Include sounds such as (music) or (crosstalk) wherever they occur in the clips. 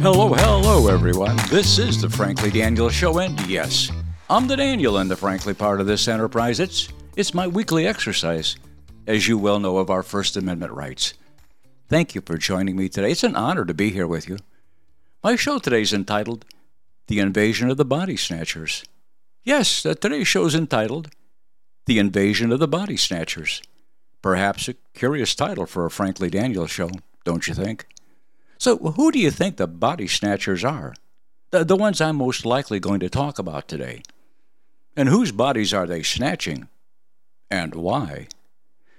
Hello, hello, everyone. This is the Frankly Daniel Show, and yes, I'm the Daniel in the Frankly part of this enterprise. It's it's my weekly exercise, as you well know of our First Amendment rights. Thank you for joining me today. It's an honor to be here with you. My show today is entitled "The Invasion of the Body Snatchers." Yes, uh, today's show is entitled "The Invasion of the Body Snatchers." Perhaps a curious title for a Frankly Daniel show, don't you think? So, who do you think the body snatchers are? The, the ones I'm most likely going to talk about today. And whose bodies are they snatching? And why?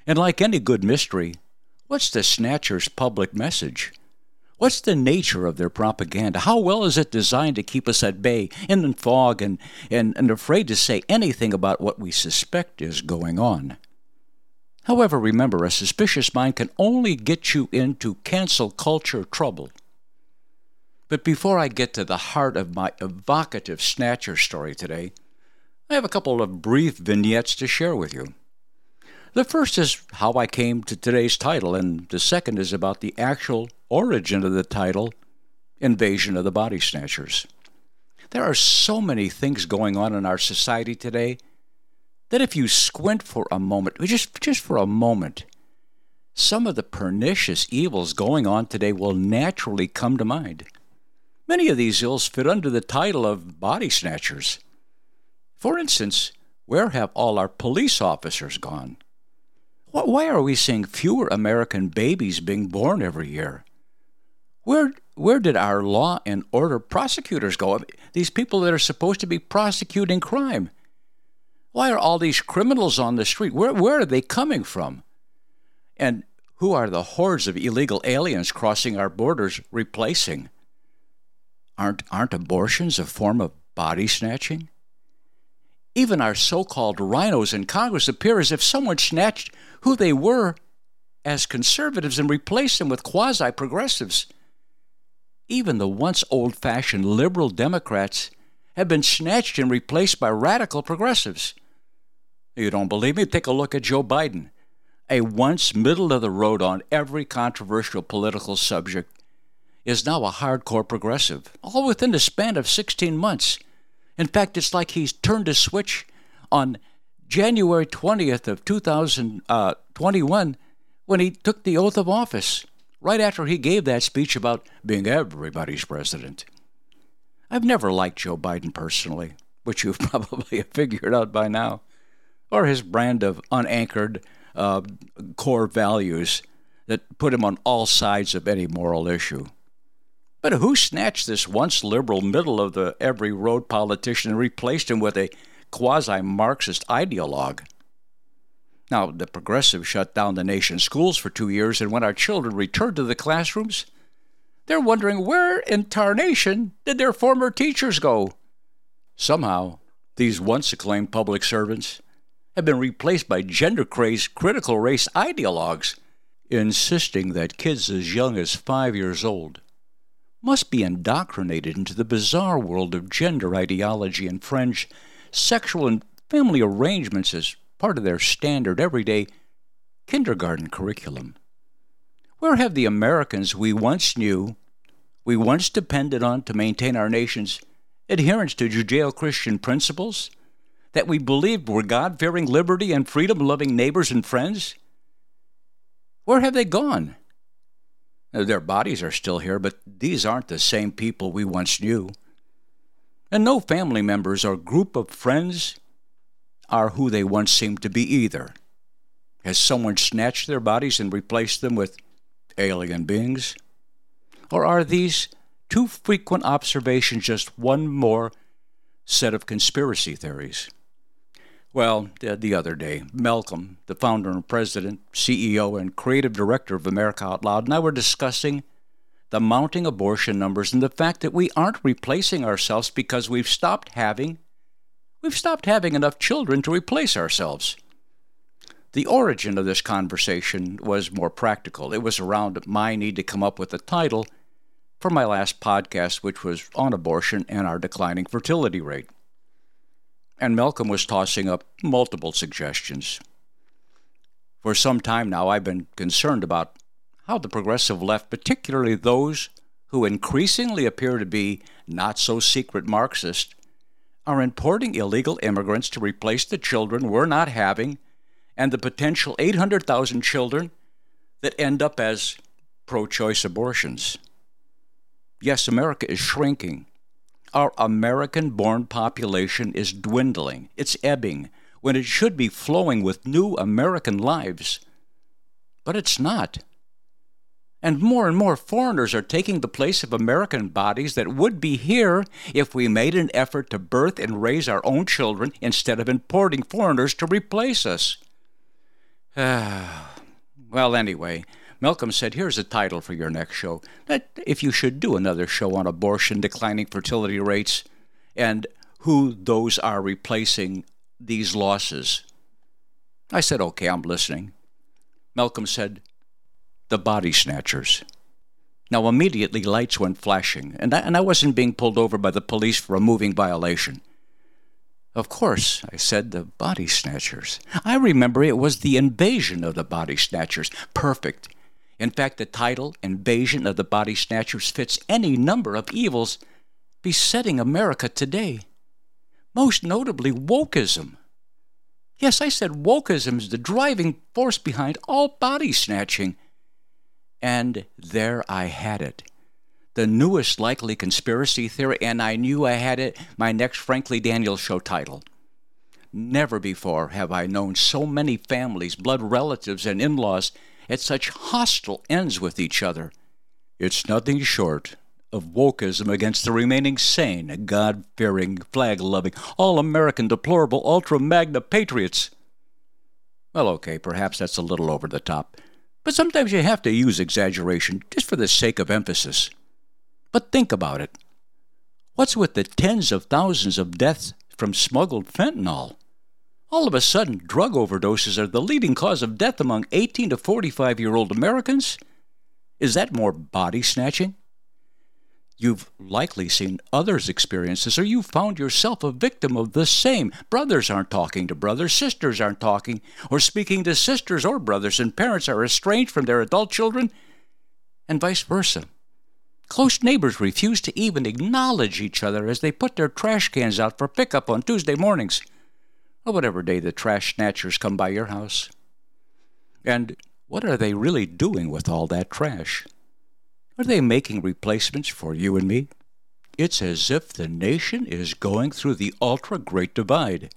And like any good mystery, what's the snatcher's public message? What's the nature of their propaganda? How well is it designed to keep us at bay, in the fog, and, and, and afraid to say anything about what we suspect is going on? However, remember, a suspicious mind can only get you into cancel culture trouble. But before I get to the heart of my evocative snatcher story today, I have a couple of brief vignettes to share with you. The first is how I came to today's title, and the second is about the actual origin of the title, Invasion of the Body Snatchers. There are so many things going on in our society today that if you squint for a moment, just, just for a moment, some of the pernicious evils going on today will naturally come to mind. Many of these ills fit under the title of body snatchers. For instance, where have all our police officers gone? Why are we seeing fewer American babies being born every year? Where, where did our law and order prosecutors go? These people that are supposed to be prosecuting crime. Why are all these criminals on the street? Where, where are they coming from? And who are the hordes of illegal aliens crossing our borders replacing? Aren't, aren't abortions a form of body snatching? Even our so called RINOs in Congress appear as if someone snatched who they were as conservatives and replaced them with quasi progressives. Even the once old fashioned liberal Democrats have been snatched and replaced by radical progressives. You don't believe me? Take a look at Joe Biden, a once middle of the road on every controversial political subject, is now a hardcore progressive, all within the span of 16 months. In fact, it's like he's turned a switch on January 20th of 2021 uh, when he took the oath of office, right after he gave that speech about being everybody's president. I've never liked Joe Biden personally, which you've (laughs) probably figured out by now or his brand of unanchored uh, core values that put him on all sides of any moral issue. But who snatched this once liberal, middle of the every road politician and replaced him with a quasi Marxist ideologue? Now, the progressives shut down the nation's schools for two years, and when our children return to the classrooms, they're wondering where in tarnation did their former teachers go? Somehow, these once acclaimed public servants have been replaced by gender crazed critical race ideologues, insisting that kids as young as five years old must be indoctrinated into the bizarre world of gender ideology and fringe sexual and family arrangements as part of their standard everyday kindergarten curriculum. Where have the Americans we once knew, we once depended on to maintain our nation's adherence to Judeo Christian principles, that we believed were God fearing, liberty, and freedom loving neighbors and friends? Where have they gone? Their bodies are still here, but these aren't the same people we once knew. And no family members or group of friends are who they once seemed to be either. Has someone snatched their bodies and replaced them with alien beings? Or are these too frequent observations just one more set of conspiracy theories? Well, the other day, Malcolm, the founder and president, CEO, and creative director of America Out Loud, and I were discussing the mounting abortion numbers and the fact that we aren't replacing ourselves because we've stopped having we've stopped having enough children to replace ourselves. The origin of this conversation was more practical. It was around my need to come up with a title for my last podcast, which was on abortion and our declining fertility rate. And Malcolm was tossing up multiple suggestions. For some time now, I've been concerned about how the progressive left, particularly those who increasingly appear to be not so secret Marxist, are importing illegal immigrants to replace the children we're not having and the potential 800,000 children that end up as pro choice abortions. Yes, America is shrinking. Our American born population is dwindling, it's ebbing, when it should be flowing with new American lives. But it's not. And more and more foreigners are taking the place of American bodies that would be here if we made an effort to birth and raise our own children instead of importing foreigners to replace us. (sighs) well, anyway, Malcolm said, Here's a title for your next show. That if you should do another show on abortion, declining fertility rates, and who those are replacing these losses. I said, Okay, I'm listening. Malcolm said, The body snatchers. Now, immediately lights went flashing, and I, and I wasn't being pulled over by the police for a moving violation. Of course, I said, the body snatchers. I remember it was the invasion of the body snatchers. Perfect. In fact, the title, Invasion of the Body Snatchers, fits any number of evils besetting America today. Most notably, wokeism. Yes, I said wokeism is the driving force behind all body snatching. And there I had it. The newest likely conspiracy theory, and I knew I had it, my next Frankly Daniels show title. Never before have I known so many families, blood relatives, and in laws at such hostile ends with each other. It's nothing short of wokeism against the remaining sane, God fearing, flag loving, all American, deplorable, ultra MAGA patriots. Well, okay, perhaps that's a little over the top, but sometimes you have to use exaggeration just for the sake of emphasis. But think about it. What's with the tens of thousands of deaths from smuggled fentanyl? All of a sudden, drug overdoses are the leading cause of death among 18 to 45 year old Americans? Is that more body snatching? You've likely seen others experiences, or you've found yourself a victim of the same. Brothers aren't talking to brothers, sisters aren't talking or speaking to sisters or brothers, and parents are estranged from their adult children, and vice versa. Close neighbors refuse to even acknowledge each other as they put their trash cans out for pickup on Tuesday mornings or whatever day the trash snatchers come by your house. And what are they really doing with all that trash? Are they making replacements for you and me? It's as if the nation is going through the ultra great divide.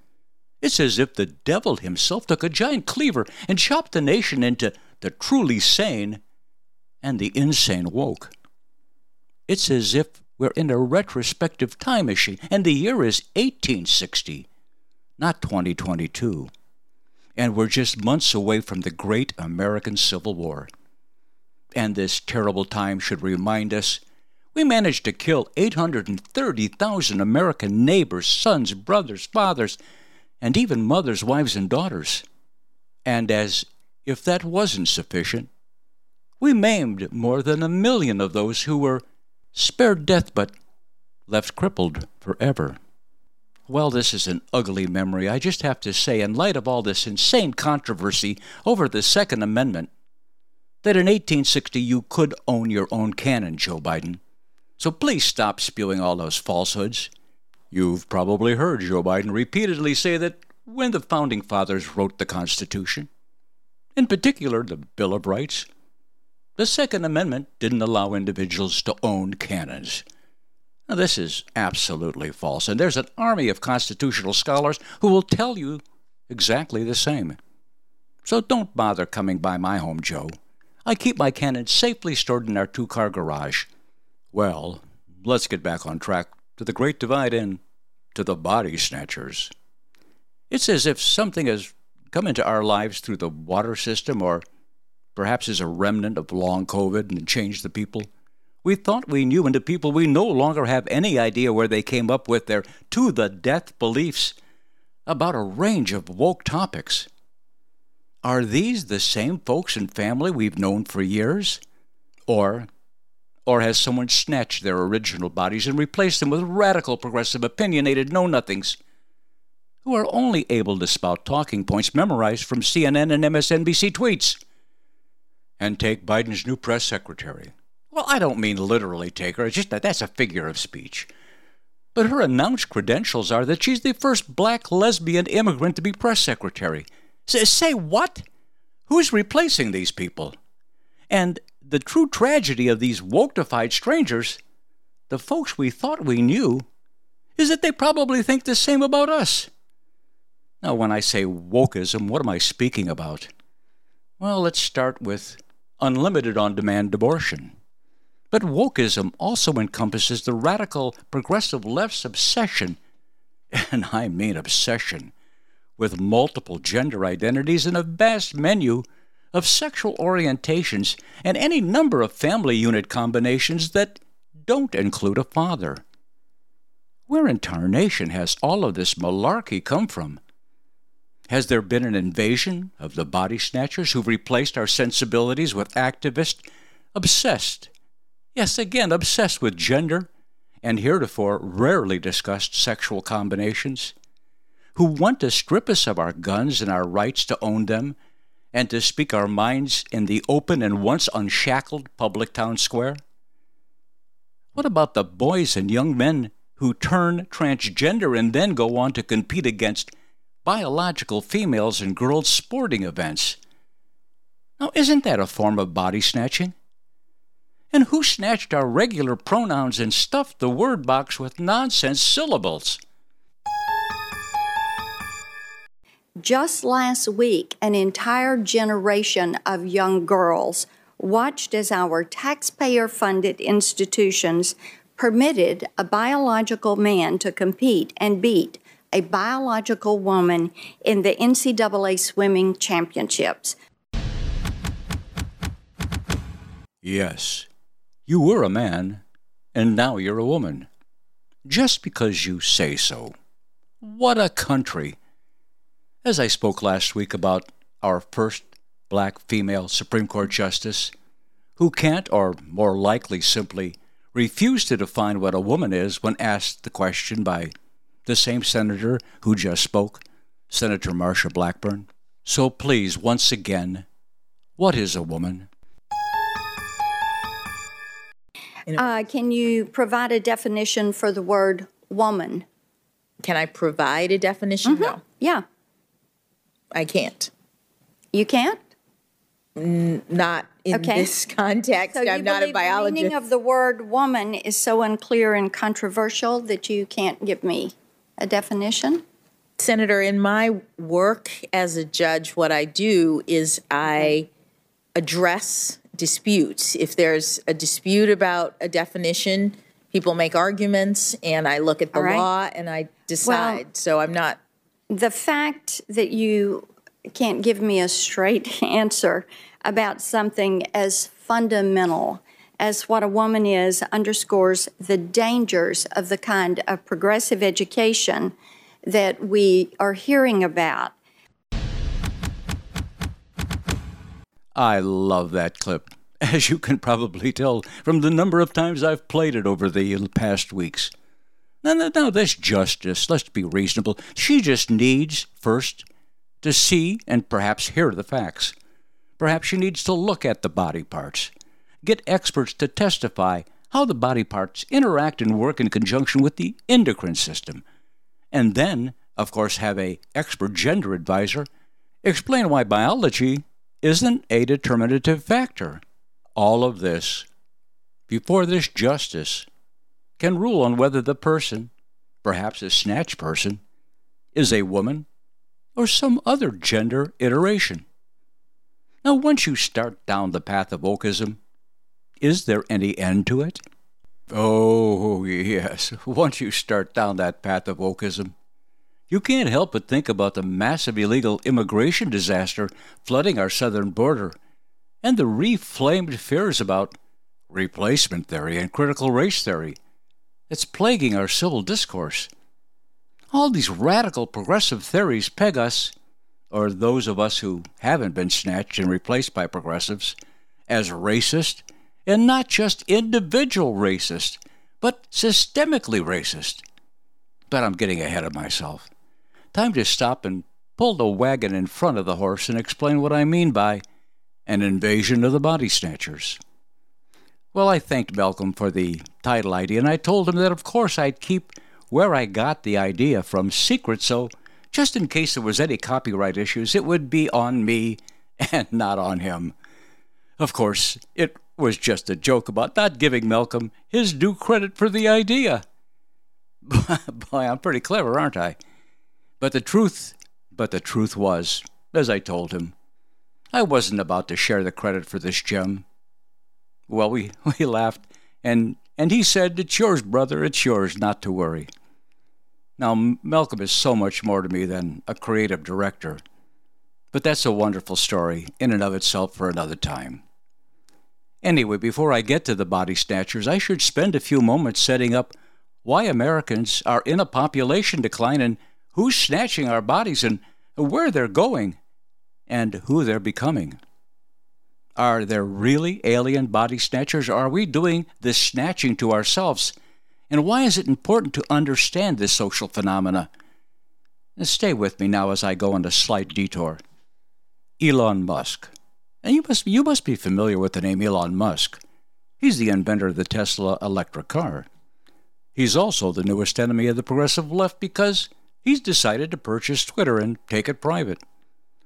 It's as if the devil himself took a giant cleaver and chopped the nation into the truly sane and the insane woke. It's as if we're in a retrospective time machine and the year is 1860 not 2022. And we're just months away from the great American Civil War. And this terrible time should remind us we managed to kill 830,000 American neighbors, sons, brothers, fathers, and even mothers, wives, and daughters. And as if that wasn't sufficient, we maimed more than a million of those who were spared death but left crippled forever. Well, this is an ugly memory. I just have to say, in light of all this insane controversy over the Second Amendment, that in 1860 you could own your own cannon, Joe Biden. So please stop spewing all those falsehoods. You've probably heard Joe Biden repeatedly say that when the Founding Fathers wrote the Constitution, in particular the Bill of Rights, the Second Amendment didn't allow individuals to own cannons. Now, this is absolutely false, and there's an army of constitutional scholars who will tell you exactly the same. So don't bother coming by my home, Joe. I keep my cannons safely stored in our two car garage. Well, let's get back on track to the Great Divide and to the body snatchers. It's as if something has come into our lives through the water system or perhaps is a remnant of long COVID and changed the people. We thought we knew, the people we no longer have any idea where they came up with their to the death beliefs about a range of woke topics. Are these the same folks and family we've known for years? Or Or has someone snatched their original bodies and replaced them with radical, progressive, opinionated know nothings who are only able to spout talking points memorized from CNN and MSNBC tweets? And take Biden's new press secretary. Well, I don't mean literally take her, it's just that that's a figure of speech. But her announced credentials are that she's the first black lesbian immigrant to be press secretary. Say, say what? Who's replacing these people? And the true tragedy of these wokedified strangers, the folks we thought we knew, is that they probably think the same about us. Now, when I say wokeism, what am I speaking about? Well, let's start with unlimited on demand abortion. But wokeism also encompasses the radical progressive left's obsession, (laughs) and I mean obsession, with multiple gender identities and a vast menu of sexual orientations and any number of family unit combinations that don't include a father. Where in tarnation has all of this malarkey come from? Has there been an invasion of the body snatchers who've replaced our sensibilities with activists obsessed Yes, again, obsessed with gender and heretofore rarely discussed sexual combinations, who want to strip us of our guns and our rights to own them, and to speak our minds in the open and once unshackled public town square? What about the boys and young men who turn transgender and then go on to compete against biological females in girls' sporting events? Now, isn't that a form of body snatching? And who snatched our regular pronouns and stuffed the word box with nonsense syllables? Just last week, an entire generation of young girls watched as our taxpayer funded institutions permitted a biological man to compete and beat a biological woman in the NCAA swimming championships. Yes, you were a man, and now you're a woman. Just because you say so. What a country! As I spoke last week about our first black female Supreme Court Justice, who can't, or more likely simply, refuse to define what a woman is when asked the question by the same senator who just spoke, Senator Marsha Blackburn. So please, once again, what is a woman? Uh, can you provide a definition for the word woman? Can I provide a definition? Mm-hmm. No, Yeah, I can't. you can't? Not in Okay. this (laughs) context. So I'm not a believe the meaning of the word woman is so unclear and controversial that you can't give me a definition? Senator, in my work as a judge, what I do is I address disputes. If there's a dispute about a definition, people make arguments, and I look at the right. law and I decide. so I'm not. The fact that you can't give me a straight (laughs) answer about something as fundamental as what a woman is underscores the dangers of the kind of progressive education that we are hearing about. I love that clip, (laughs) as you can probably tell from the number of times I've played it over the past weeks. Now, now, now, this justice, let's be reasonable. She just needs, first, to see and perhaps hear the facts. Perhaps she needs to look at the body parts, get experts to testify how the body parts interact and work in conjunction with the endocrine system, and then, of course, have a expert gender advisor explain why biology isn't a determinative factor. All of this before this justice can rule on whether the person, perhaps a snatch person, is a woman or some other gender iteration. Now, once you start down the path of wokeism, is there any end to it? Oh, yes. (laughs) Once you start down that path of wokeism, you can't help but think about the massive illegal immigration disaster flooding our southern border and the reflamed fears about replacement theory and critical race theory that's plaguing our civil discourse. All these radical progressive theories peg us, or those of us who haven't been snatched and replaced by progressives, as racist and not just individual racist, but systemically racist. But I'm getting ahead of myself. Time to stop and pull the wagon in front of the horse and explain what I mean by an invasion of the body snatchers. Well, I thanked Malcolm for the title idea, and I told him that of course I'd keep where I got the idea from secret, so just in case there was any copyright issues, it would be on me (laughs) and not on him. Of course, it was just a joke about not giving Malcolm his due credit for the idea. (laughs) Boy, I'm pretty clever, aren't I? But the truth, but the truth was, as I told him, I wasn't about to share the credit for this gem. Well, we, (laughs) we laughed, and, and he said, It's yours, brother, it's yours, not to worry. Now, Malcolm is so much more to me than a creative director, but that's a wonderful story in and of itself for another time. Anyway, before I get to the body snatchers, I should spend a few moments setting up why Americans are in a population decline and who's snatching our bodies and where they're going and who they're becoming. Are there really alien body snatchers, or are we doing this snatching to ourselves? And why is it important to understand this social phenomena? Now stay with me now as I go on a slight detour. Elon Musk. And you must, you must be familiar with the name Elon Musk. He's the inventor of the Tesla electric car. He's also the newest enemy of the progressive left because he's decided to purchase Twitter and take it private,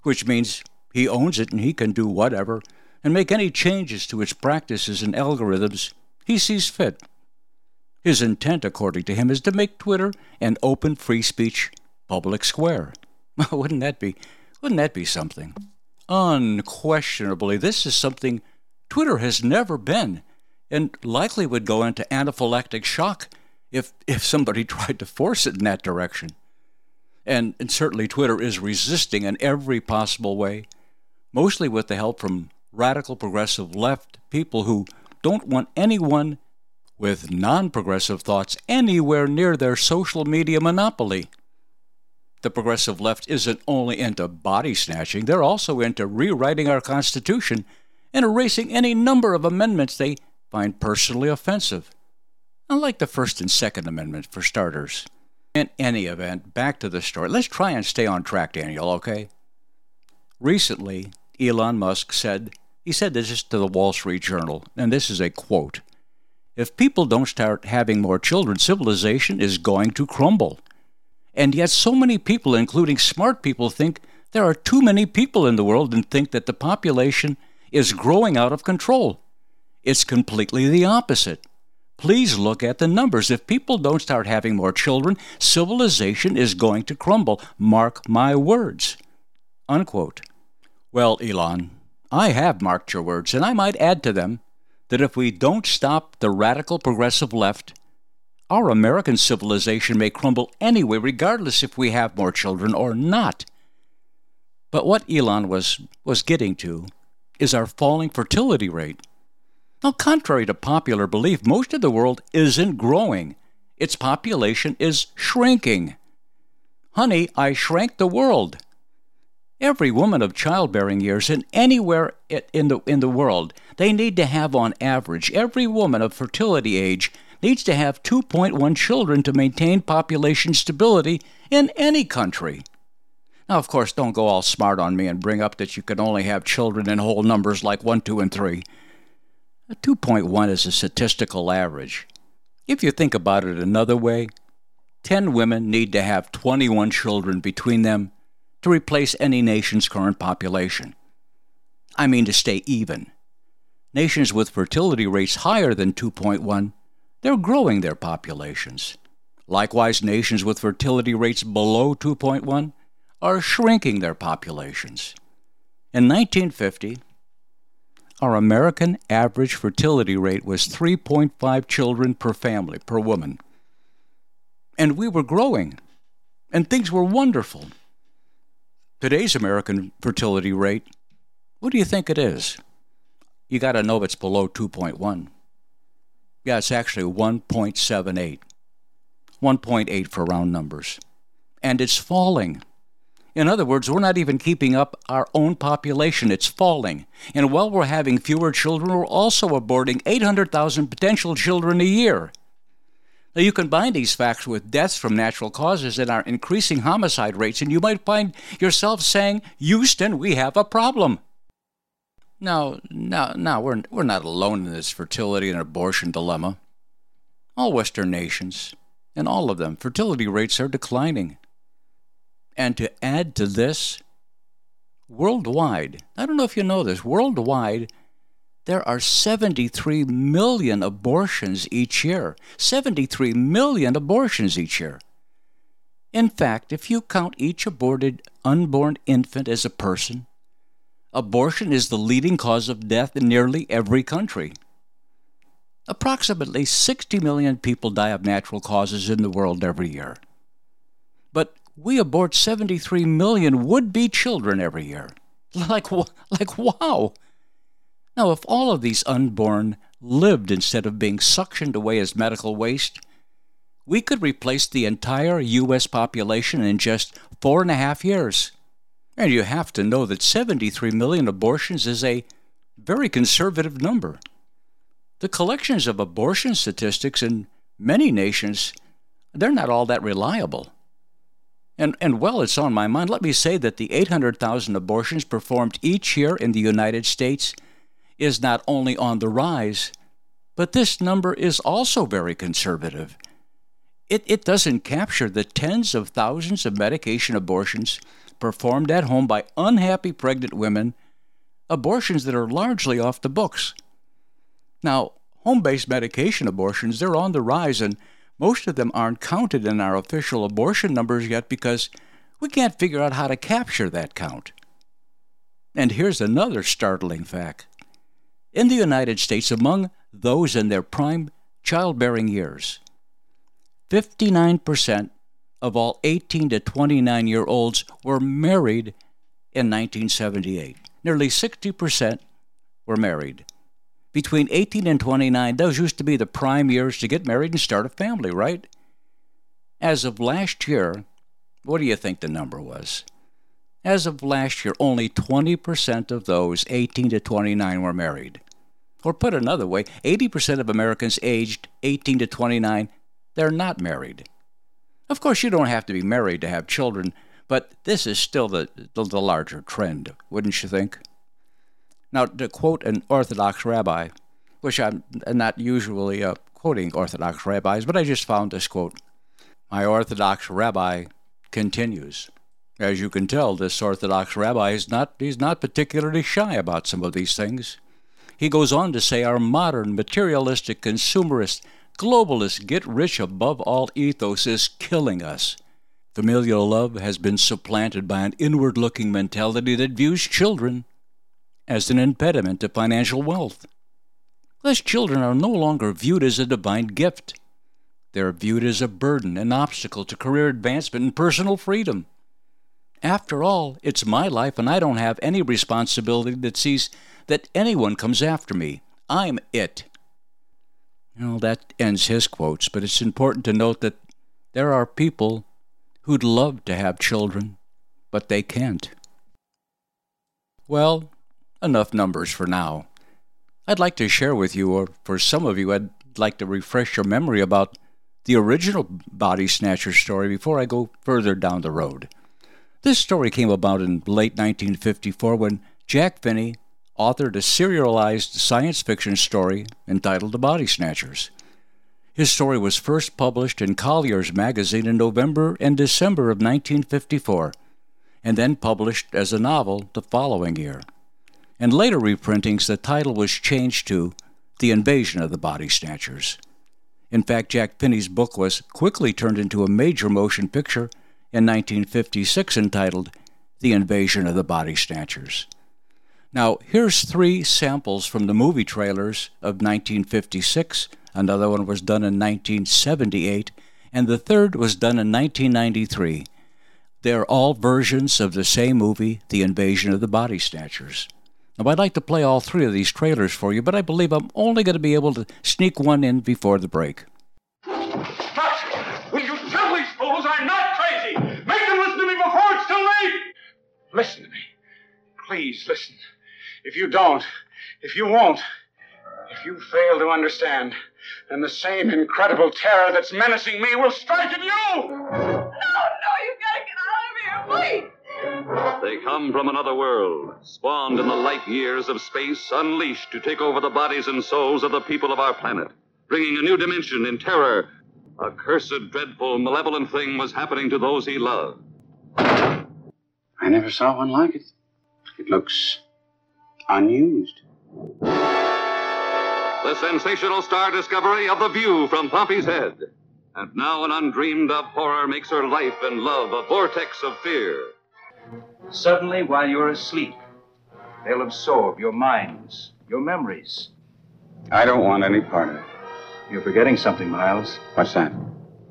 which means he owns it and he can do whatever and make any changes to its practices and algorithms he sees fit. His intent, according to him, is to make Twitter an open free speech public square. (laughs) wouldn't that be wouldn't that be something? Unquestionably, this is something Twitter has never been, and likely would go into anaphylactic shock if, if somebody (laughs) tried to force it in that direction. And, and certainly Twitter is resisting in every possible way, mostly with the help from radical progressive left people who don't want anyone with non progressive thoughts anywhere near their social media monopoly. The progressive left isn't only into body snatching, they're also into rewriting our Constitution and erasing any number of amendments they find personally offensive. Unlike the First and Second Amendments, for starters. In any event, back to the story. Let's try and stay on track, Daniel, okay? Recently, Elon Musk said, he said this to the Wall Street Journal, and this is a quote If people don't start having more children, civilization is going to crumble. And yet, so many people, including smart people, think there are too many people in the world and think that the population is growing out of control. It's completely the opposite. Please look at the numbers. If people don't start having more children, civilization is going to crumble. Mark my words. Unquote. Well, Elon, I have marked your words, and I might add to them that if we don't stop the radical progressive left, our American civilization may crumble anyway, regardless if we have more children or not. But what Elon was, was getting to is our falling fertility rate. Now, contrary to popular belief, most of the world isn't growing. Its population is shrinking. Honey, I shrank the world. Every woman of childbearing years and anywhere in the, in the world, they need to have on average, every woman of fertility age needs to have 2.1 children to maintain population stability in any country. Now, of course, don't go all smart on me and bring up that you can only have children in whole numbers like 1, 2, and 3. 2.1 is a statistical average. If you think about it another way, 10 women need to have 21 children between them to replace any nation's current population. I mean to stay even. Nations with fertility rates higher than 2.1 they're growing their populations. Likewise, nations with fertility rates below 2.1 are shrinking their populations. In 1950, our American average fertility rate was 3.5 children per family, per woman. And we were growing, and things were wonderful. Today's American fertility rate, what do you think it is? You got to know it's below 2.1. Yeah, it's actually 1.78. 1.8 for round numbers. And it's falling. In other words, we're not even keeping up our own population, it's falling. And while we're having fewer children, we're also aborting 800,000 potential children a year. Now, you combine these facts with deaths from natural causes and our increasing homicide rates, and you might find yourself saying, Houston, we have a problem. Now, now, now we're, we're not alone in this fertility and abortion dilemma. All Western nations, and all of them, fertility rates are declining. And to add to this, worldwide, I don't know if you know this, worldwide, there are 73 million abortions each year. 73 million abortions each year. In fact, if you count each aborted unborn infant as a person, abortion is the leading cause of death in nearly every country. Approximately 60 million people die of natural causes in the world every year. But we abort 73 million would be children every year. (laughs) Like, like, wow! Now, if all of these unborn lived instead of being suctioned away as medical waste, we could replace the entire U.S. population in just four and a half years. And you have to know that 73 million abortions is a very conservative number. The collections of abortion statistics in many nations, they're not all that reliable. And, and while it's on my mind, let me say that the 800,000 abortions performed each year in the United States is not only on the rise, but this number is also very conservative. It, it doesn't capture the tens of thousands of medication abortions performed at home by unhappy pregnant women, abortions that are largely off the books. Now, home based medication abortions, they're on the rise, and most of them aren't counted in our official abortion numbers yet because we can't figure out how to capture that count. And here's another startling fact. In the United States, among those in their prime childbearing years, 59% of all 18 to 29 year olds were married in 1978. Nearly 60% were married between 18 and 29, those used to be the prime years to get married and start a family, right? As of last year, what do you think the number was? As of last year, only 20% of those 18 to 29 were married. Or put another way, 80% of Americans aged 18 to 29, they're not married. Of course, you don't have to be married to have children, but this is still the, the, the larger trend, wouldn't you think? Now, to quote an Orthodox rabbi, which I'm not usually uh, quoting Orthodox rabbis, but I just found this quote. My Orthodox rabbi continues. As you can tell, this Orthodox rabbi is not, he's not particularly shy about some of these things. He goes on to say our modern, materialistic, consumerist, globalist, get rich above all ethos is killing us. Familial love has been supplanted by an inward looking mentality that views children as an impediment to financial wealth. Thus, children are no longer viewed as a divine gift. They are viewed as a burden, an obstacle to career advancement and personal freedom. After all, it's my life, and I don't have any responsibility that sees that anyone comes after me. I'm it. Well, that ends his quotes, but it's important to note that there are people who'd love to have children, but they can't. Well, enough numbers for now. I'd like to share with you, or for some of you, I'd like to refresh your memory about the original Body Snatcher story before I go further down the road. This story came about in late 1954 when Jack Finney authored a serialized science fiction story entitled The Body Snatchers. His story was first published in Collier's magazine in November and December of 1954, and then published as a novel the following year. In later reprintings, the title was changed to The Invasion of the Body Snatchers. In fact, Jack Finney's book was quickly turned into a major motion picture in 1956 entitled The Invasion of the Body Snatchers. Now, here's three samples from the movie trailers of 1956. Another one was done in 1978, and the third was done in 1993. They're all versions of the same movie, The Invasion of the Body Snatchers. Now, I'd like to play all three of these trailers for you, but I believe I'm only going to be able to sneak one in before the break. Will you tell these fools I'm not? Make them listen to me before it's too late! Listen to me. Please listen. If you don't, if you won't, if you fail to understand, then the same incredible terror that's menacing me will strike at you! No, no, you've got to get out of here, please! They come from another world, spawned in the light years of space, unleashed to take over the bodies and souls of the people of our planet, bringing a new dimension in terror. A cursed, dreadful, malevolent thing was happening to those he loved. I never saw one like it. It looks unused. The sensational star discovery of The View from Pompey's Head. And now an undreamed of horror makes her life and love a vortex of fear. Suddenly, while you're asleep, they'll absorb your minds, your memories. I don't want any part of it. You're forgetting something, Miles. What's that?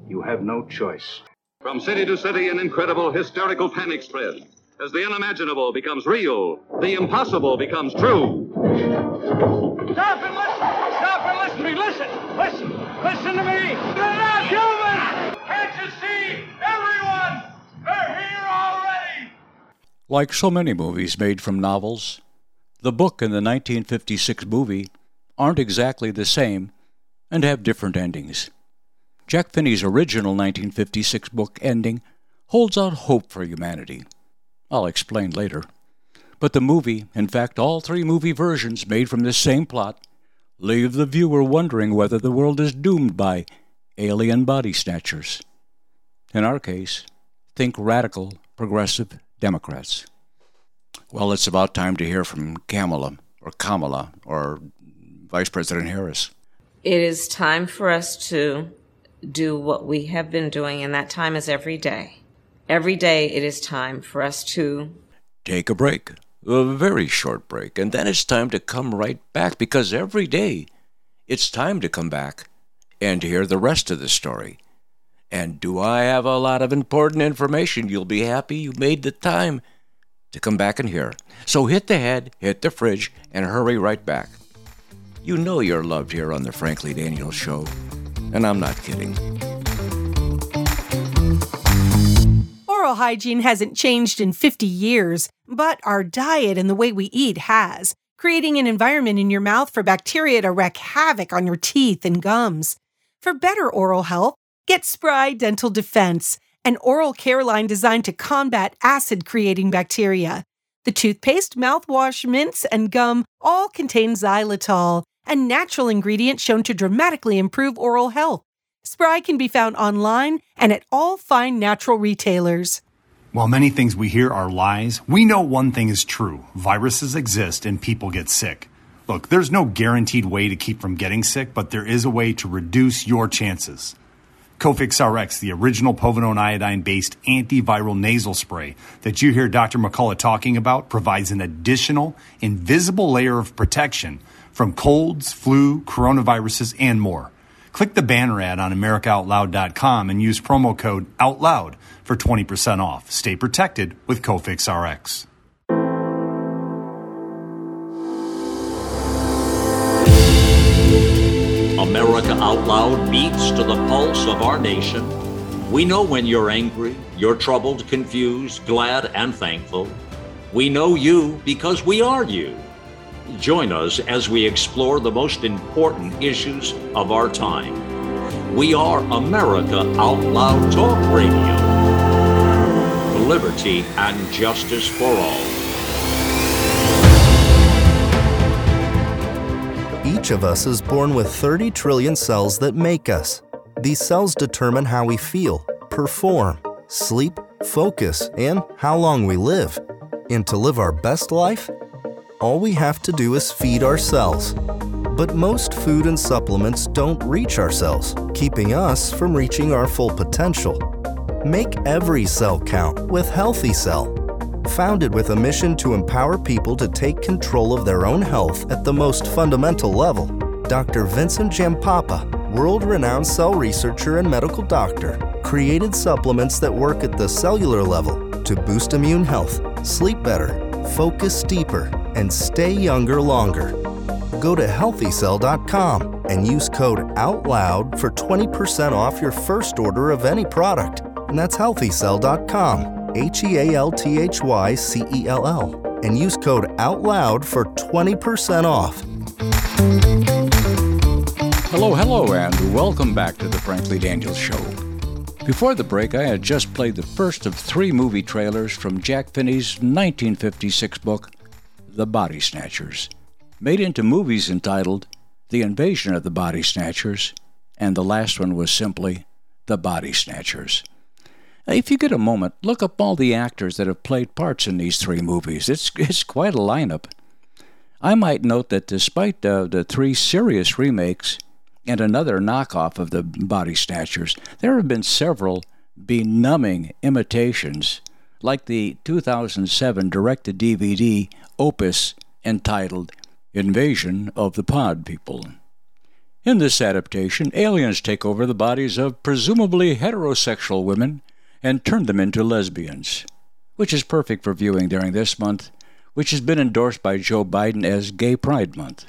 You have no choice. From city to city, an incredible hysterical panic spreads. As the unimaginable becomes real, the impossible becomes true. Stop and listen! Stop and listen to me! Listen! Listen! Listen to me! They're not human! Can't you see? Everyone! They're here already! Like so many movies made from novels, the book and the 1956 movie aren't exactly the same and have different endings. Jack Finney's original 1956 book ending holds out hope for humanity. I'll explain later. But the movie, in fact, all three movie versions made from this same plot, leave the viewer wondering whether the world is doomed by alien body snatchers. In our case, think radical, progressive Democrats. Well, it's about time to hear from Kamala, or Kamala, or Vice President Harris. It is time for us to do what we have been doing, and that time is every day. Every day it is time for us to take a break, a very short break, and then it's time to come right back because every day it's time to come back and hear the rest of the story. And do I have a lot of important information? You'll be happy you made the time to come back and hear. So hit the head, hit the fridge, and hurry right back. You know you're loved here on the Frankly Daniels Show, and I'm not kidding. Oral hygiene hasn't changed in 50 years, but our diet and the way we eat has, creating an environment in your mouth for bacteria to wreak havoc on your teeth and gums. For better oral health, get Spry Dental Defense, an oral care line designed to combat acid creating bacteria. The toothpaste, mouthwash, mints, and gum all contain xylitol, a natural ingredient shown to dramatically improve oral health. Spry can be found online and at all fine natural retailers. While many things we hear are lies, we know one thing is true viruses exist and people get sick. Look, there's no guaranteed way to keep from getting sick, but there is a way to reduce your chances. Cofix RX, the original povidone iodine based antiviral nasal spray that you hear Dr. McCullough talking about, provides an additional invisible layer of protection from colds, flu, coronaviruses, and more. Click the banner ad on AmericaOutloud.com and use promo code OUTLOUD for 20% off. Stay protected with Cofix RX. America Out Loud beats to the pulse of our nation. We know when you're angry, you're troubled, confused, glad, and thankful. We know you because we are you. Join us as we explore the most important issues of our time. We are America Out Loud Talk Radio. Liberty and justice for all. Each of us is born with 30 trillion cells that make us. These cells determine how we feel, perform, sleep, focus, and how long we live. And to live our best life, all we have to do is feed our cells. But most food and supplements don't reach our cells, keeping us from reaching our full potential. Make every cell count with Healthy Cell. Founded with a mission to empower people to take control of their own health at the most fundamental level, Dr. Vincent Giampapa, world renowned cell researcher and medical doctor, created supplements that work at the cellular level to boost immune health, sleep better, focus deeper, and stay younger longer. Go to healthycell.com and use code OUTLOUD for 20% off your first order of any product. And that's healthycell.com. H E A L T H Y C E L L, and use code OUTLOUD for 20% off. Hello, hello, and welcome back to the Frankly Daniels Show. Before the break, I had just played the first of three movie trailers from Jack Finney's 1956 book, The Body Snatchers, made into movies entitled The Invasion of the Body Snatchers, and the last one was simply The Body Snatchers. If you get a moment, look up all the actors that have played parts in these three movies. It's, it's quite a lineup. I might note that despite uh, the three serious remakes, and another knockoff of the Body Snatchers, there have been several benumbing imitations, like the 2007 direct to DVD opus entitled Invasion of the Pod People. In this adaptation, aliens take over the bodies of presumably heterosexual women and turn them into lesbians, which is perfect for viewing during this month, which has been endorsed by Joe Biden as Gay Pride Month.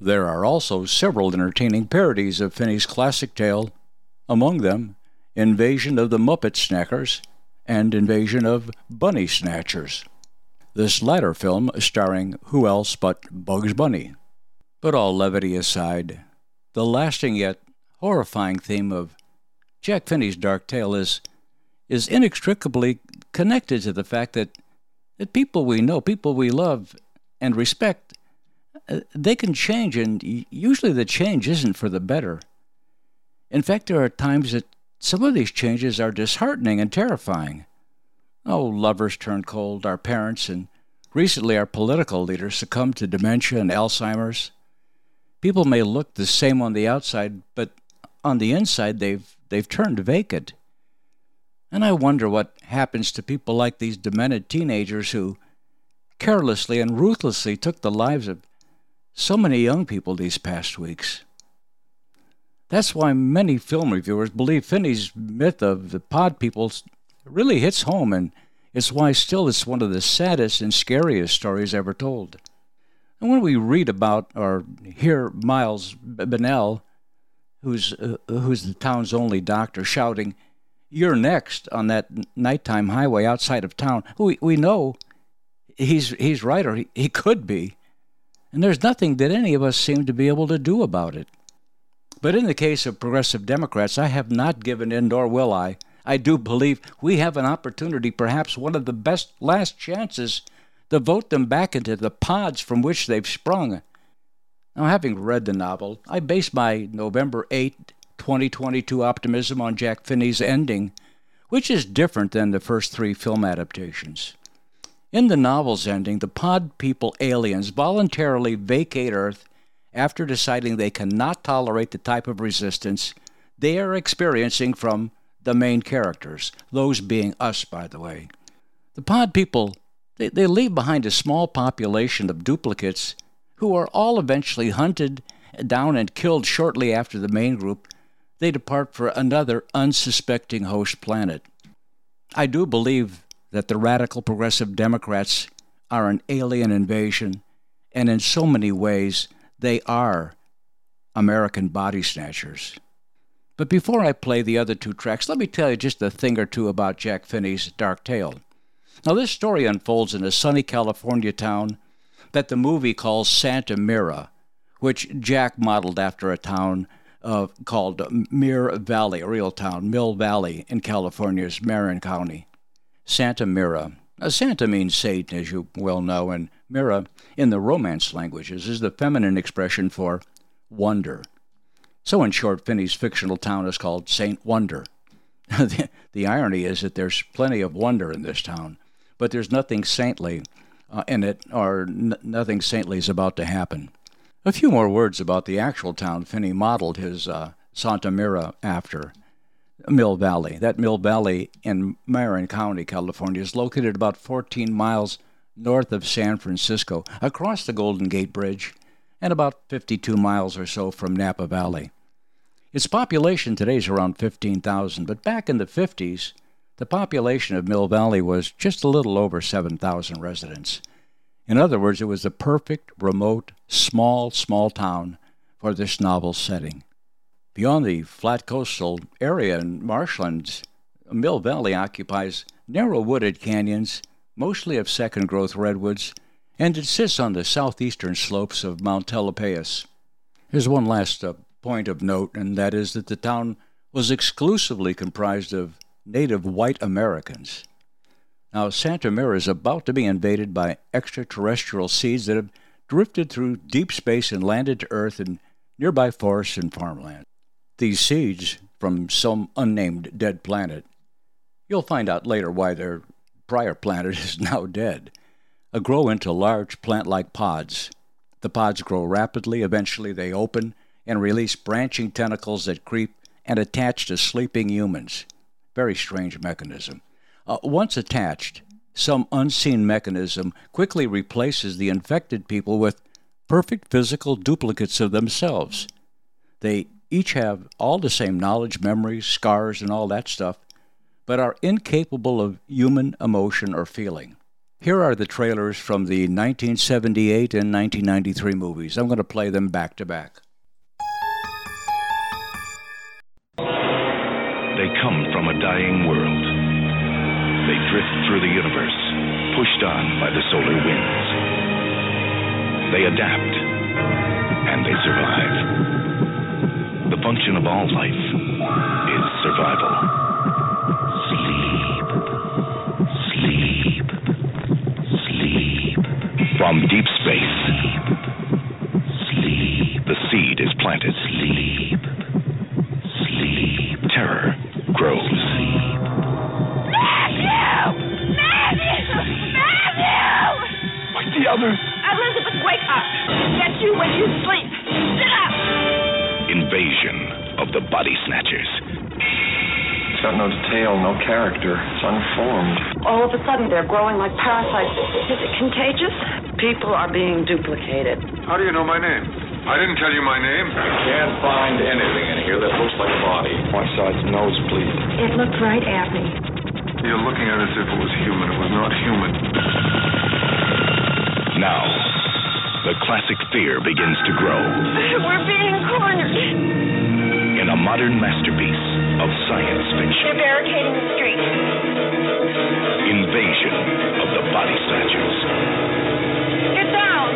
There are also several entertaining parodies of Finney's classic tale, among them Invasion of the Muppet Snackers and Invasion of Bunny Snatchers. This latter film starring who else but Bugs Bunny. But all levity aside, the lasting yet horrifying theme of Jack Finney's dark tale is is inextricably connected to the fact that that people we know, people we love and respect uh, they can change, and usually the change isn't for the better. In fact, there are times that some of these changes are disheartening and terrifying. Oh, lovers turn cold, our parents, and recently our political leaders succumb to dementia and Alzheimer's. People may look the same on the outside, but on the inside they've they've turned vacant. And I wonder what happens to people like these demented teenagers who carelessly and ruthlessly took the lives of so many young people these past weeks. That's why many film reviewers believe Finney's myth of the pod people really hits home, and it's why still it's one of the saddest and scariest stories ever told. And when we read about or hear Miles Bennell, who's, uh, who's the town's only doctor, shouting, You're next on that nighttime highway outside of town, we, we know he's, he's right, or he, he could be and there's nothing that any of us seem to be able to do about it. But in the case of progressive Democrats, I have not given in, nor will I. I do believe we have an opportunity, perhaps one of the best last chances, to vote them back into the pods from which they've sprung. Now, having read the novel, I base my November 8, 2022 optimism on Jack Finney's ending, which is different than the first three film adaptations. In the novel's ending, the pod people aliens voluntarily vacate Earth after deciding they cannot tolerate the type of resistance they are experiencing from the main characters, those being us, by the way. The pod people, they, they leave behind a small population of duplicates who are all eventually hunted down and killed shortly after the main group. They depart for another unsuspecting host planet. I do believe that the radical progressive Democrats are an alien invasion, and in so many ways, they are American body snatchers. But before I play the other two tracks, let me tell you just a thing or two about Jack Finney's Dark Tale. Now, this story unfolds in a sunny California town that the movie calls Santa Mira, which Jack modeled after a town uh, called Mill Valley, a real town, Mill Valley in California's Marin County. Santa Mira. Now, Santa means Satan, as you well know, and Mira, in the Romance languages, is the feminine expression for wonder. So, in short, Finney's fictional town is called Saint Wonder. (laughs) the, the, irony is that there's plenty of wonder in this town, but there's nothing saintly uh, in it, or n- nothing saintly is about to happen. A few more words about the actual town Finney modeled his uh, Santa Mira after. Mill Valley. That Mill Valley in Marin County, California, is located about 14 miles north of San Francisco, across the Golden Gate Bridge, and about 52 miles or so from Napa Valley. Its population today is around 15,000, but back in the 50s, the population of Mill Valley was just a little over 7,000 residents. In other words, it was the perfect, remote, small, small town for this novel setting. Beyond the flat coastal area and marshlands, Mill Valley occupies narrow wooded canyons, mostly of second growth redwoods, and it sits on the southeastern slopes of Mount Tamalpais. Here's one last uh, point of note, and that is that the town was exclusively comprised of native white Americans. Now, Santa Mira is about to be invaded by extraterrestrial seeds that have drifted through deep space and landed to Earth in nearby forests and farmland. These seeds, from some unnamed dead planet, you'll find out later why their prior planet (laughs) is now dead, grow into large plant like pods. The pods grow rapidly, eventually, they open and release branching tentacles that creep and attach to sleeping humans. Very strange mechanism. Uh, once attached, some unseen mechanism quickly replaces the infected people with perfect physical duplicates of themselves. They each have all the same knowledge, memories, scars, and all that stuff, but are incapable of human emotion or feeling. Here are the trailers from the 1978 and 1993 movies. I'm going to play them back to back. Dying world they drift through the universe, pushed on by the solar winds. They adapt, and they survive. The function of all life is survival. Sleep. Sleep. Sleep. From deep space. Sleep. The seed is planted. Sleep. Sleep. Terror grows. The others? Elizabeth, wake up. Get you when you sleep. Sit up. Invasion of the Body Snatchers. It's got no detail, no character. It's unformed. All of a sudden, they're growing like parasites. Is it contagious? People are being duplicated. How do you know my name? I didn't tell you my name. I can't find anything in here that looks like a body. My side's nosebleed. It looked right at me. You're looking at it as if it was human. It was not human. Now, the classic fear begins to grow. (laughs) We're being cornered. In a modern masterpiece of science fiction. They're barricading the street. Invasion of the Body Snatchers. Get down!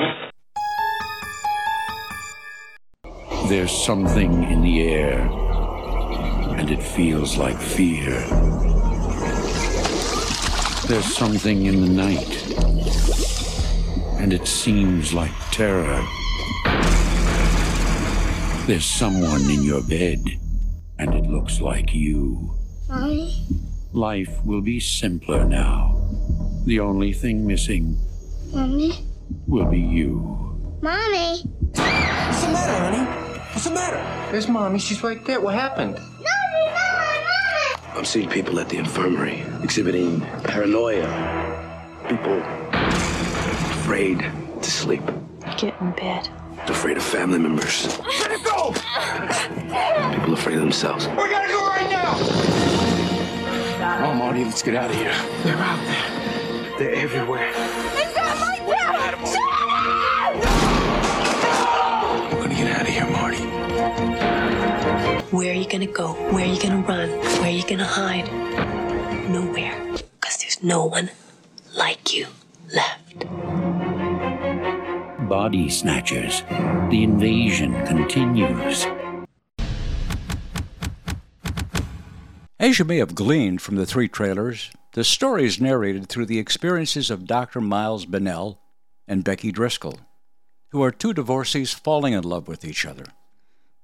There's something in the air, and it feels like fear. There's something in the night and it seems like terror. There's someone in your bed, and it looks like you. Mommy? Life will be simpler now. The only thing missing Mommy? will be you. Mommy? What's the matter, honey? What's the matter? There's Mommy. She's right there. What happened? Mommy, mommy, mommy! I'm seeing people at the infirmary exhibiting paranoia. People afraid to sleep. Get in bed. Afraid of family members. Let it go! People afraid of themselves. We gotta go right now! Oh, Marty, let's get out of here. They're out there. They're everywhere. It's not my dad! We're gonna get out of here, Marty. Where are you gonna go? Where are you gonna run? Where are you gonna hide? Nowhere. Because there's no one like you left. Body Snatchers. The invasion continues. As you may have gleaned from the three trailers, the story is narrated through the experiences of Dr. Miles Bennell and Becky Driscoll, who are two divorcees falling in love with each other.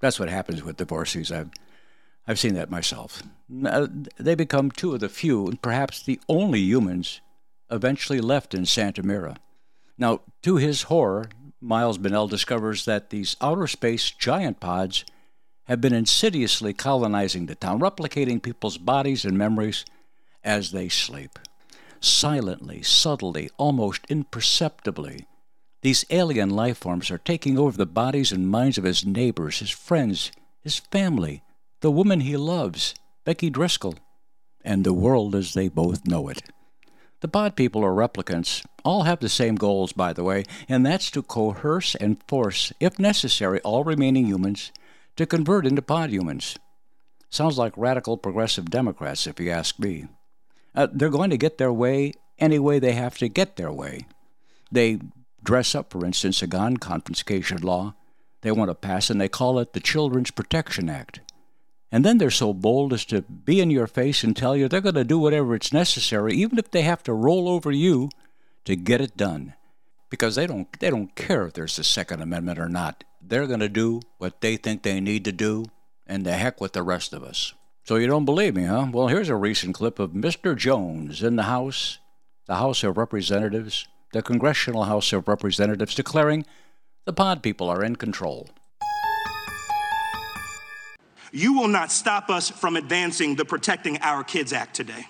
That's what happens with divorcees. I've, I've seen that myself. They become two of the few, and perhaps the only humans eventually left in Santa Mira. Now, to his horror, Miles Bennell discovers that these outer space giant pods have been insidiously colonizing the town, replicating people's bodies and memories as they sleep. Silently, subtly, almost imperceptibly, these alien life forms are taking over the bodies and minds of his neighbors, his friends, his family, the woman he loves, Becky Driscoll, and the world as they both know it. The pod people are replicants all have the same goals, by the way, and that's to coerce and force, if necessary, all remaining humans to convert into pod humans. Sounds like radical progressive Democrats, if you ask me. Uh, they're going to get their way any way they have to get their way. They dress up, for instance, a gun confiscation law they want to pass, and they call it the Children's Protection Act. And then they're so bold as to be in your face and tell you they're going to do whatever it's necessary, even if they have to roll over you to get it done. Because they don't they don't care if there's a Second Amendment or not. They're going to do what they think they need to do, and the heck with the rest of us. So you don't believe me, huh? Well, here's a recent clip of Mr. Jones in the House, the House of Representatives, the Congressional House of Representatives, declaring the pod people are in control. You will not stop us from advancing the Protecting Our Kids Act today.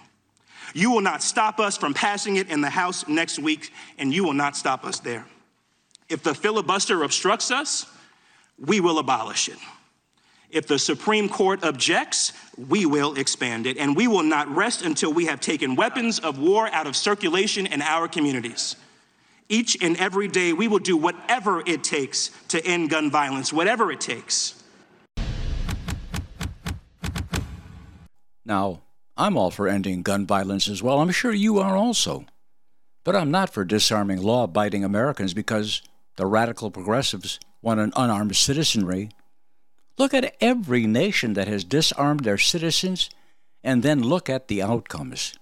You will not stop us from passing it in the House next week, and you will not stop us there. If the filibuster obstructs us, we will abolish it. If the Supreme Court objects, we will expand it, and we will not rest until we have taken weapons of war out of circulation in our communities. Each and every day, we will do whatever it takes to end gun violence, whatever it takes. Now, I'm all for ending gun violence as well. I'm sure you are also. But I'm not for disarming law abiding Americans because the radical progressives want an unarmed citizenry. Look at every nation that has disarmed their citizens and then look at the outcomes.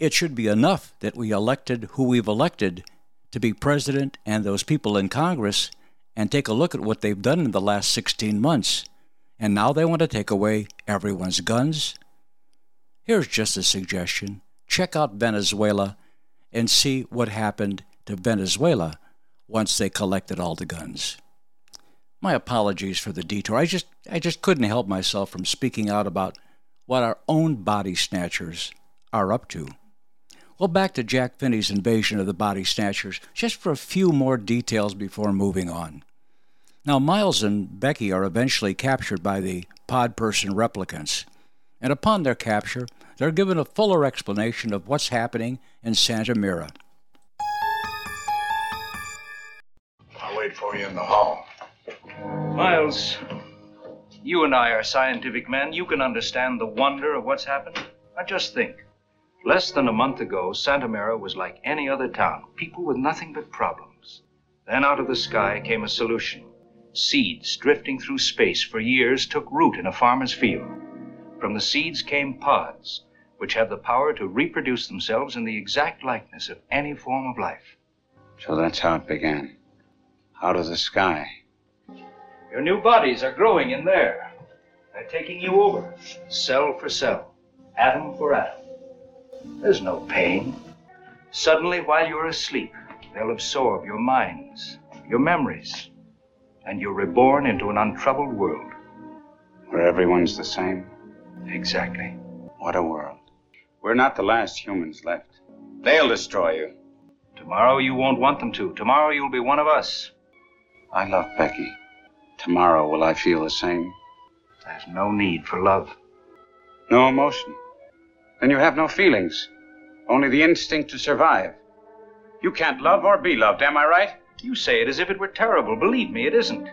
It should be enough that we elected who we've elected to be president and those people in Congress and take a look at what they've done in the last 16 months. And now they want to take away everyone's guns. Here's just a suggestion check out Venezuela and see what happened to Venezuela once they collected all the guns. My apologies for the detour. I just I just couldn't help myself from speaking out about what our own body snatchers are up to. Well, back to Jack Finney's invasion of the body snatchers, just for a few more details before moving on. Now, Miles and Becky are eventually captured by the pod person replicants, and upon their capture, they're given a fuller explanation of what's happening in Santa Mira. I'll wait for you in the hall. Miles, you and I are scientific men. You can understand the wonder of what's happened. Now just think. Less than a month ago, Santa Mira was like any other town, people with nothing but problems. Then out of the sky came a solution. Seeds drifting through space for years took root in a farmer's field. From the seeds came pods, which have the power to reproduce themselves in the exact likeness of any form of life. So that's how it began. Out of the sky. Your new bodies are growing in there. They're taking you over, cell for cell, atom for atom. There's no pain. Suddenly, while you're asleep, they'll absorb your minds, your memories, and you're reborn into an untroubled world. Where everyone's the same. Exactly. What a world. We're not the last humans left. They'll destroy you. Tomorrow you won't want them to. Tomorrow you'll be one of us. I love Becky. Tomorrow will I feel the same? There's no need for love. No emotion. Then you have no feelings. Only the instinct to survive. You can't love or be loved, am I right? You say it as if it were terrible. Believe me, it isn't.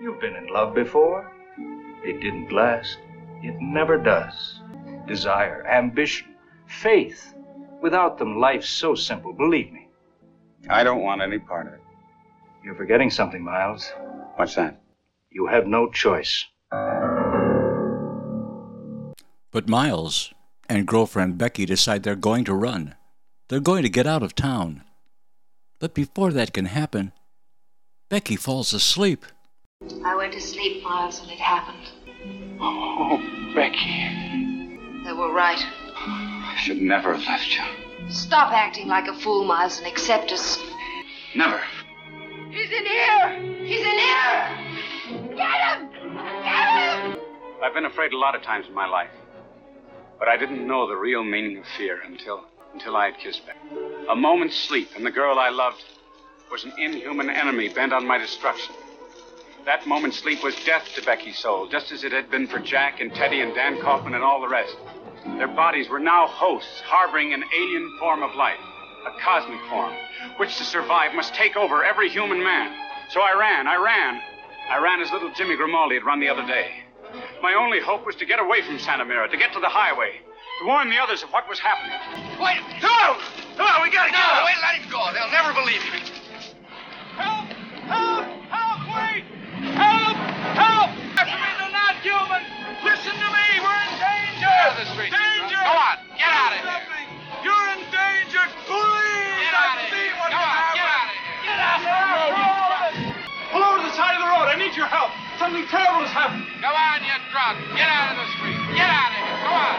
You've been in love before. It didn't last. It never does. Desire, ambition, faith. Without them, life's so simple. Believe me. I don't want any part of it. You're forgetting something, Miles. What's that? You have no choice. But Miles and girlfriend Becky decide they're going to run. They're going to get out of town. But before that can happen, Becky falls asleep. I went to sleep, Miles, and it happened. Oh, Becky. They were right. I should never have left you. Stop acting like a fool, Miles, and accept us. Never. He's in here! He's in here! Get him! Get him! I've been afraid a lot of times in my life. But I didn't know the real meaning of fear until until I had kissed Becky. A moment's sleep, and the girl I loved was an inhuman enemy bent on my destruction. That moment's sleep was death to Becky's soul, just as it had been for Jack and Teddy and Dan Kaufman and all the rest. Their bodies were now hosts, harboring an alien form of life, a cosmic form, which to survive must take over every human man. So I ran, I ran. I ran as little Jimmy Grimaldi had run the other day. My only hope was to get away from Santa Mira, to get to the highway, to warn the others of what was happening. Wait, no! No, we gotta No, go! wait, let him go. They'll never believe you. The street! Danger! Go on! Get out of here! You're in danger! Please! Get out of here! What Come on! Get out of here! Get out of here! Pull over to the side of the road. I need your help. Something terrible has happened. Come on, you drunk! Get out of the street! Get out of here! Come on!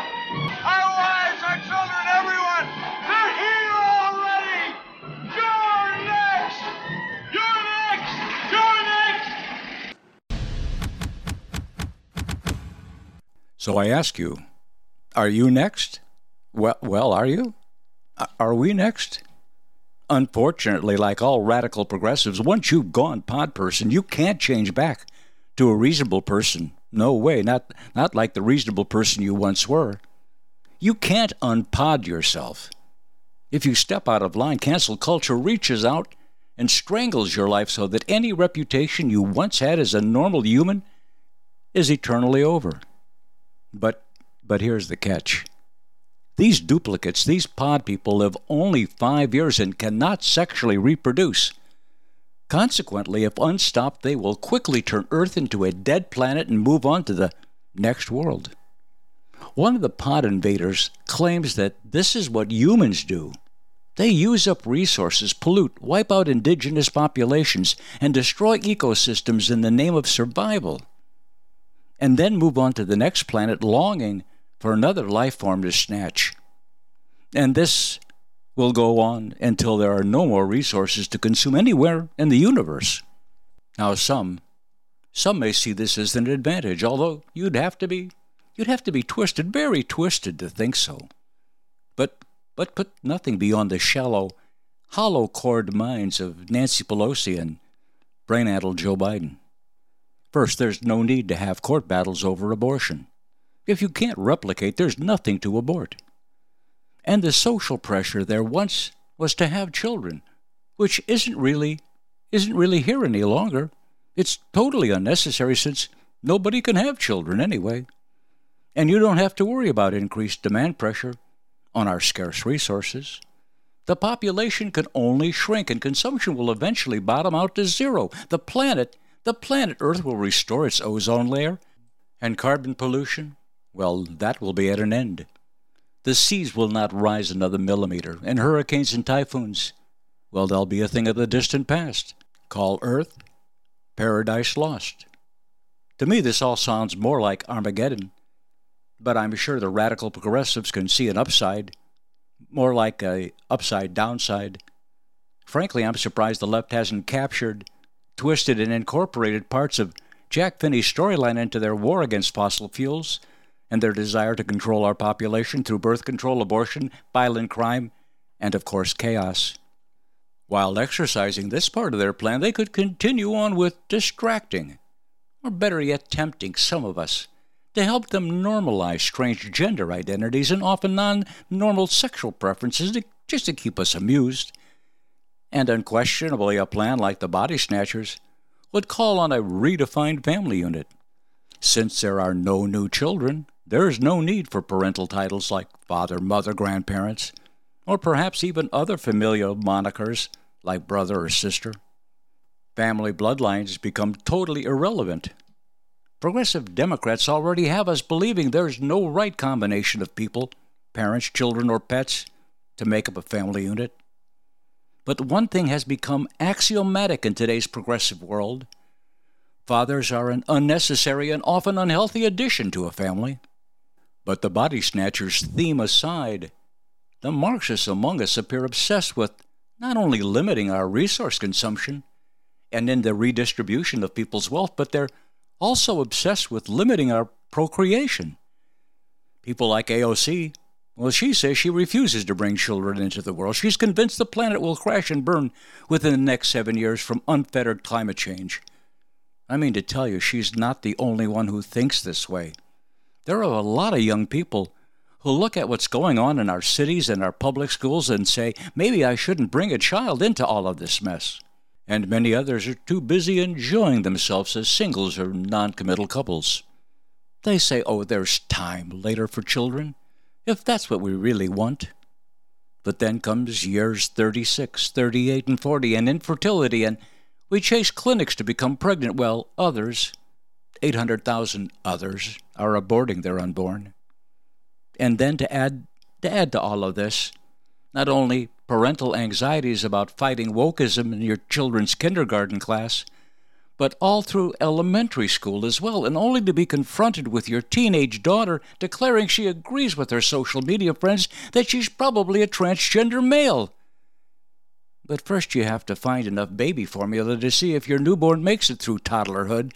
Our wives, our children, everyone! They're here already! You're next! You're next! You're next! So I ask you, are you next? Well, well, are you? Are we next? Unfortunately, like all radical progressives, once you've gone pod person, you can't change back to a reasonable person. No way, not not like the reasonable person you once were. You can't unpod yourself. If you step out of line, cancel culture reaches out and strangles your life so that any reputation you once had as a normal human is eternally over. But but here's the catch. These duplicates, these pod people live only 5 years and cannot sexually reproduce. Consequently, if unstopped, they will quickly turn Earth into a dead planet and move on to the next world. One of the pod invaders claims that this is what humans do. They use up resources, pollute, wipe out indigenous populations, and destroy ecosystems in the name of survival and then move on to the next planet longing for another life form to snatch. And this will go on until there are no more resources to consume anywhere in the universe. Now some some may see this as an advantage, although you'd have to be you'd have to be twisted, very twisted to think so. But but put nothing beyond the shallow, hollow cored minds of Nancy Pelosi and brain-addled Joe Biden. First, there's no need to have court battles over abortion. If you can't replicate, there's nothing to abort. And the social pressure there once was to have children, which isn't really isn't really here any longer. It's totally unnecessary since nobody can have children anyway. And you don't have to worry about increased demand pressure on our scarce resources. The population can only shrink and consumption will eventually bottom out to zero. The planet the planet Earth will restore its ozone layer, and carbon pollution, well, that will be at an end. The seas will not rise another millimeter, and hurricanes and typhoons, well, they'll be a thing of the distant past. Call Earth Paradise Lost. To me, this all sounds more like Armageddon, but I'm sure the radical progressives can see an upside, more like a upside downside. Frankly, I'm surprised the left hasn't captured twisted and incorporated parts of Jack Finney's storyline into their war against fossil fuels and their desire to control our population through birth control, abortion, violent crime, and of course, chaos. While exercising this part of their plan, they could continue on with distracting, or better yet, tempting some of us to help them normalize strange gender identities and often non normal sexual preferences to, just to keep us amused and unquestionably a plan like the Body Snatchers would call on a redefined family unit. Since there are no new children, there is no need for parental titles like father, mother, grandparents, or perhaps even other familial monikers like brother or sister. Family bloodlines become totally irrelevant. Progressive Democrats already have us believing there's no right combination of people, parents, children, or pets, to make up a family unit. But one thing has become axiomatic in today's progressive world fathers are an unnecessary and often unhealthy addition to a family. But the body snatchers theme aside, the Marxists among us appear obsessed with not only limiting our resource consumption and in the redistribution of people's wealth, but they're also obsessed with limiting our procreation. People like AOC well, she says she refuses to bring children into the world. She's convinced the planet will crash and burn within the next seven years from unfettered climate change. I mean to tell you, she's not the only one who thinks this way. There are a lot of young people who look at what's going on in our cities and our public schools and say, maybe I shouldn't bring a child into all of this mess. And many others are too busy enjoying themselves as singles or non committal couples. They say, oh, there's time later for children, if that's what we really want. But then comes years 36, 38, and 40, and infertility, and we chase clinics to become pregnant while others, 800,000 others, are aborting their unborn. And then to add, to add to all of this, not only parental anxieties about fighting wokeism in your children's kindergarten class, but all through elementary school as well, and only to be confronted with your teenage daughter declaring she agrees with her social media friends that she's probably a transgender male. But first, you have to find enough baby formula to see if your newborn makes it through toddlerhood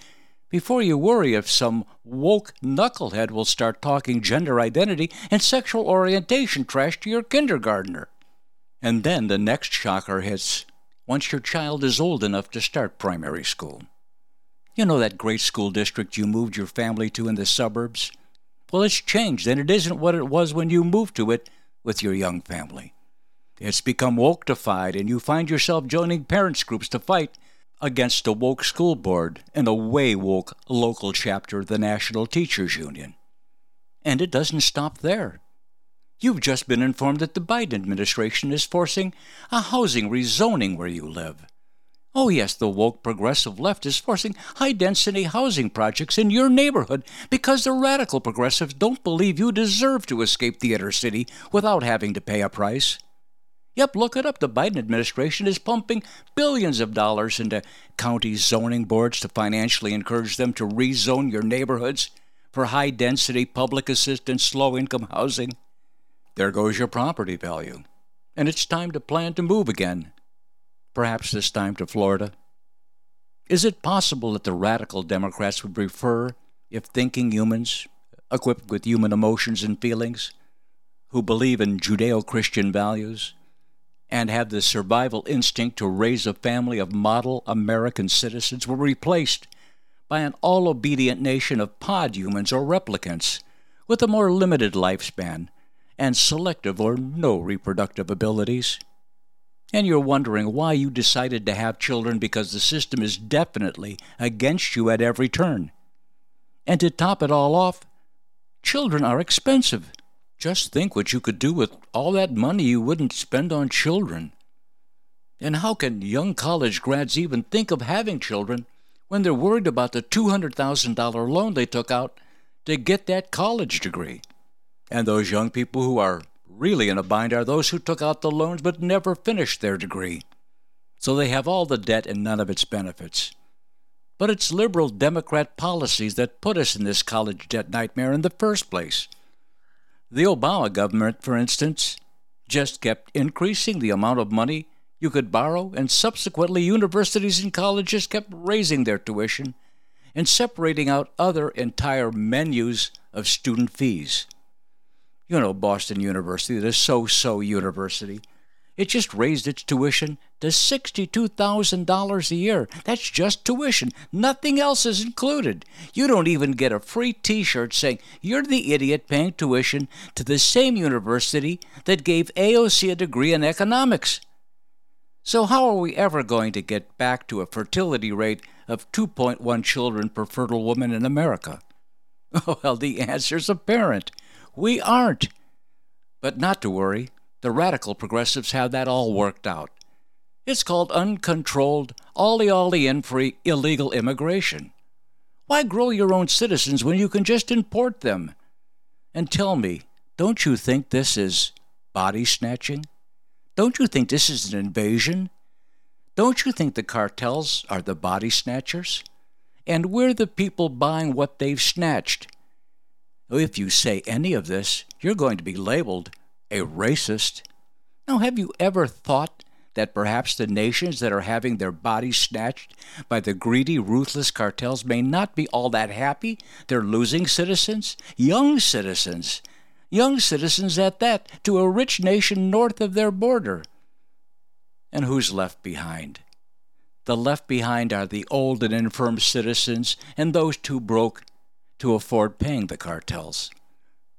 before you worry if some woke knucklehead will start talking gender identity and sexual orientation trash to your kindergartner. And then the next shocker hits once your child is old enough to start primary school. You know that great school district you moved your family to in the suburbs? Well, it's changed, and it isn't what it was when you moved to it with your young family. It's become woke-defied, and you find yourself joining parents' groups to fight against a woke school board and a way woke local chapter of the National Teachers Union. And it doesn't stop there. You've just been informed that the Biden administration is forcing a housing rezoning where you live. Oh, yes, the woke progressive left is forcing high density housing projects in your neighborhood because the radical progressives don't believe you deserve to escape the inner city without having to pay a price. Yep, look it up. The Biden administration is pumping billions of dollars into county zoning boards to financially encourage them to rezone your neighborhoods for high density public assistance low income housing. There goes your property value. And it's time to plan to move again perhaps this time to Florida? Is it possible that the radical Democrats would prefer if thinking humans, equipped with human emotions and feelings, who believe in Judeo Christian values, and have the survival instinct to raise a family of model American citizens were replaced by an all obedient nation of pod humans or replicants with a more limited lifespan and selective or no reproductive abilities? and you're wondering why you decided to have children because the system is definitely against you at every turn. And to top it all off, children are expensive. Just think what you could do with all that money you wouldn't spend on children. And how can young college grads even think of having children when they're worried about the $200,000 loan they took out to get that college degree? And those young people who are really in a bind are those who took out the loans but never finished their degree. So they have all the debt and none of its benefits. But it's liberal Democrat policies that put us in this college debt nightmare in the first place. The Obama government, for instance, just kept increasing the amount of money you could borrow, and subsequently universities and colleges kept raising their tuition and separating out other entire menus of student fees you know, Boston University, the so so university. It just raised its tuition to $62,000 a year. That's just tuition. Nothing else is included. You don't even get a free t shirt saying you're the idiot paying tuition to the same university that gave AOC a degree in economics. So, how are we ever going to get back to a fertility rate of 2.1 children per fertile woman in America? (laughs) Well, the answer's apparent. We aren't. But not to worry, the radical progressives have that all worked out. It's called uncontrolled, ollie ollie in free illegal immigration. Why grow your own citizens when you can just import them? And tell me, don't you think this is body snatching? Don't you think this is an invasion? Don't you think the cartels are the body snatchers? And we're the people buying what they've snatched. If you say any of this, you're going to be labeled a racist. Now, have you ever thought that perhaps the nations that are having their bodies snatched by the greedy, ruthless cartels may not be all that happy they're losing citizens? Young citizens. Young citizens at that, to a rich nation north of their border. And who's left behind? The left behind are the old and infirm citizens and those too broke to afford paying the cartels.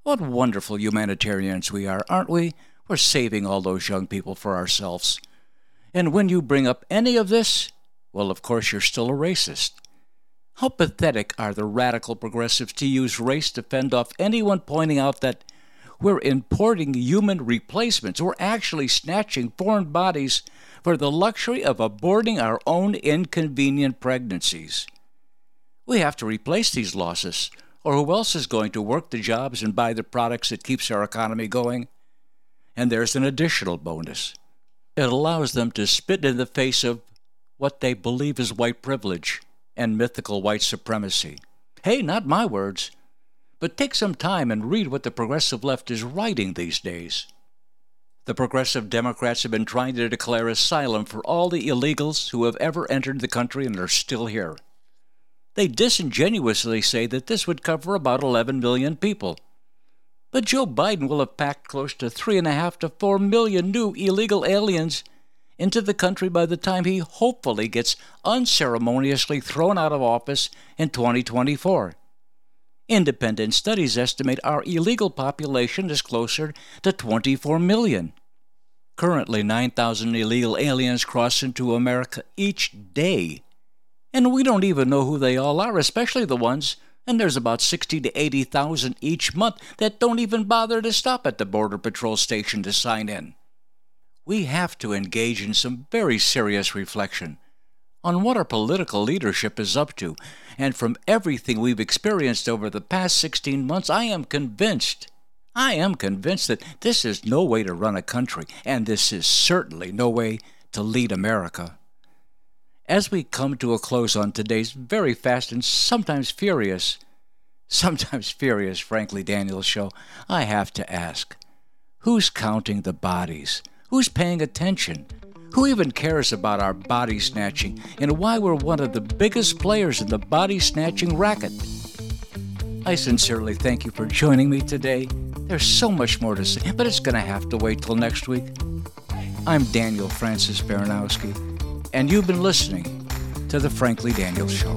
What wonderful humanitarians we are, aren't we? We're saving all those young people for ourselves. And when you bring up any of this, well, of course, you're still a racist. How pathetic are the radical progressives to use race to fend off anyone pointing out that we're importing human replacements. We're actually snatching foreign bodies for the luxury of aborting our own inconvenient pregnancies. We have to replace these losses, or who else is going to work the jobs and buy the products that keeps our economy going? And there's an additional bonus. It allows them to spit in the face of what they believe is white privilege and mythical white supremacy. Hey, not my words. But take some time and read what the progressive left is writing these days. The progressive Democrats have been trying to declare asylum for all the illegals who have ever entered the country and are still here. They disingenuously say that this would cover about 11 million people. But Joe Biden will have packed close to 3.5 to 4 million new illegal aliens into the country by the time he hopefully gets unceremoniously thrown out of office in 2024. Independent studies estimate our illegal population is closer to 24 million. Currently, 9,000 illegal aliens cross into America each day. And we don't even know who they all are, especially the ones, and there's about 60 to 80,000 each month that don't even bother to stop at the Border Patrol station to sign in. We have to engage in some very serious reflection on what our political leadership is up to. And from everything we've experienced over the past 16 months, I am convinced, I am convinced that this is no way to run a country, and this is certainly no way to lead America. As we come to a close on today's very fast and sometimes furious, sometimes furious, frankly, Daniel show, I have to ask who's counting the bodies? Who's paying attention? Who even cares about our body snatching and why we're one of the biggest players in the body snatching racket? I sincerely thank you for joining me today. There's so much more to say, but it's going to have to wait till next week. I'm Daniel Francis Baranowski, and you've been listening to The Frankly Daniels Show.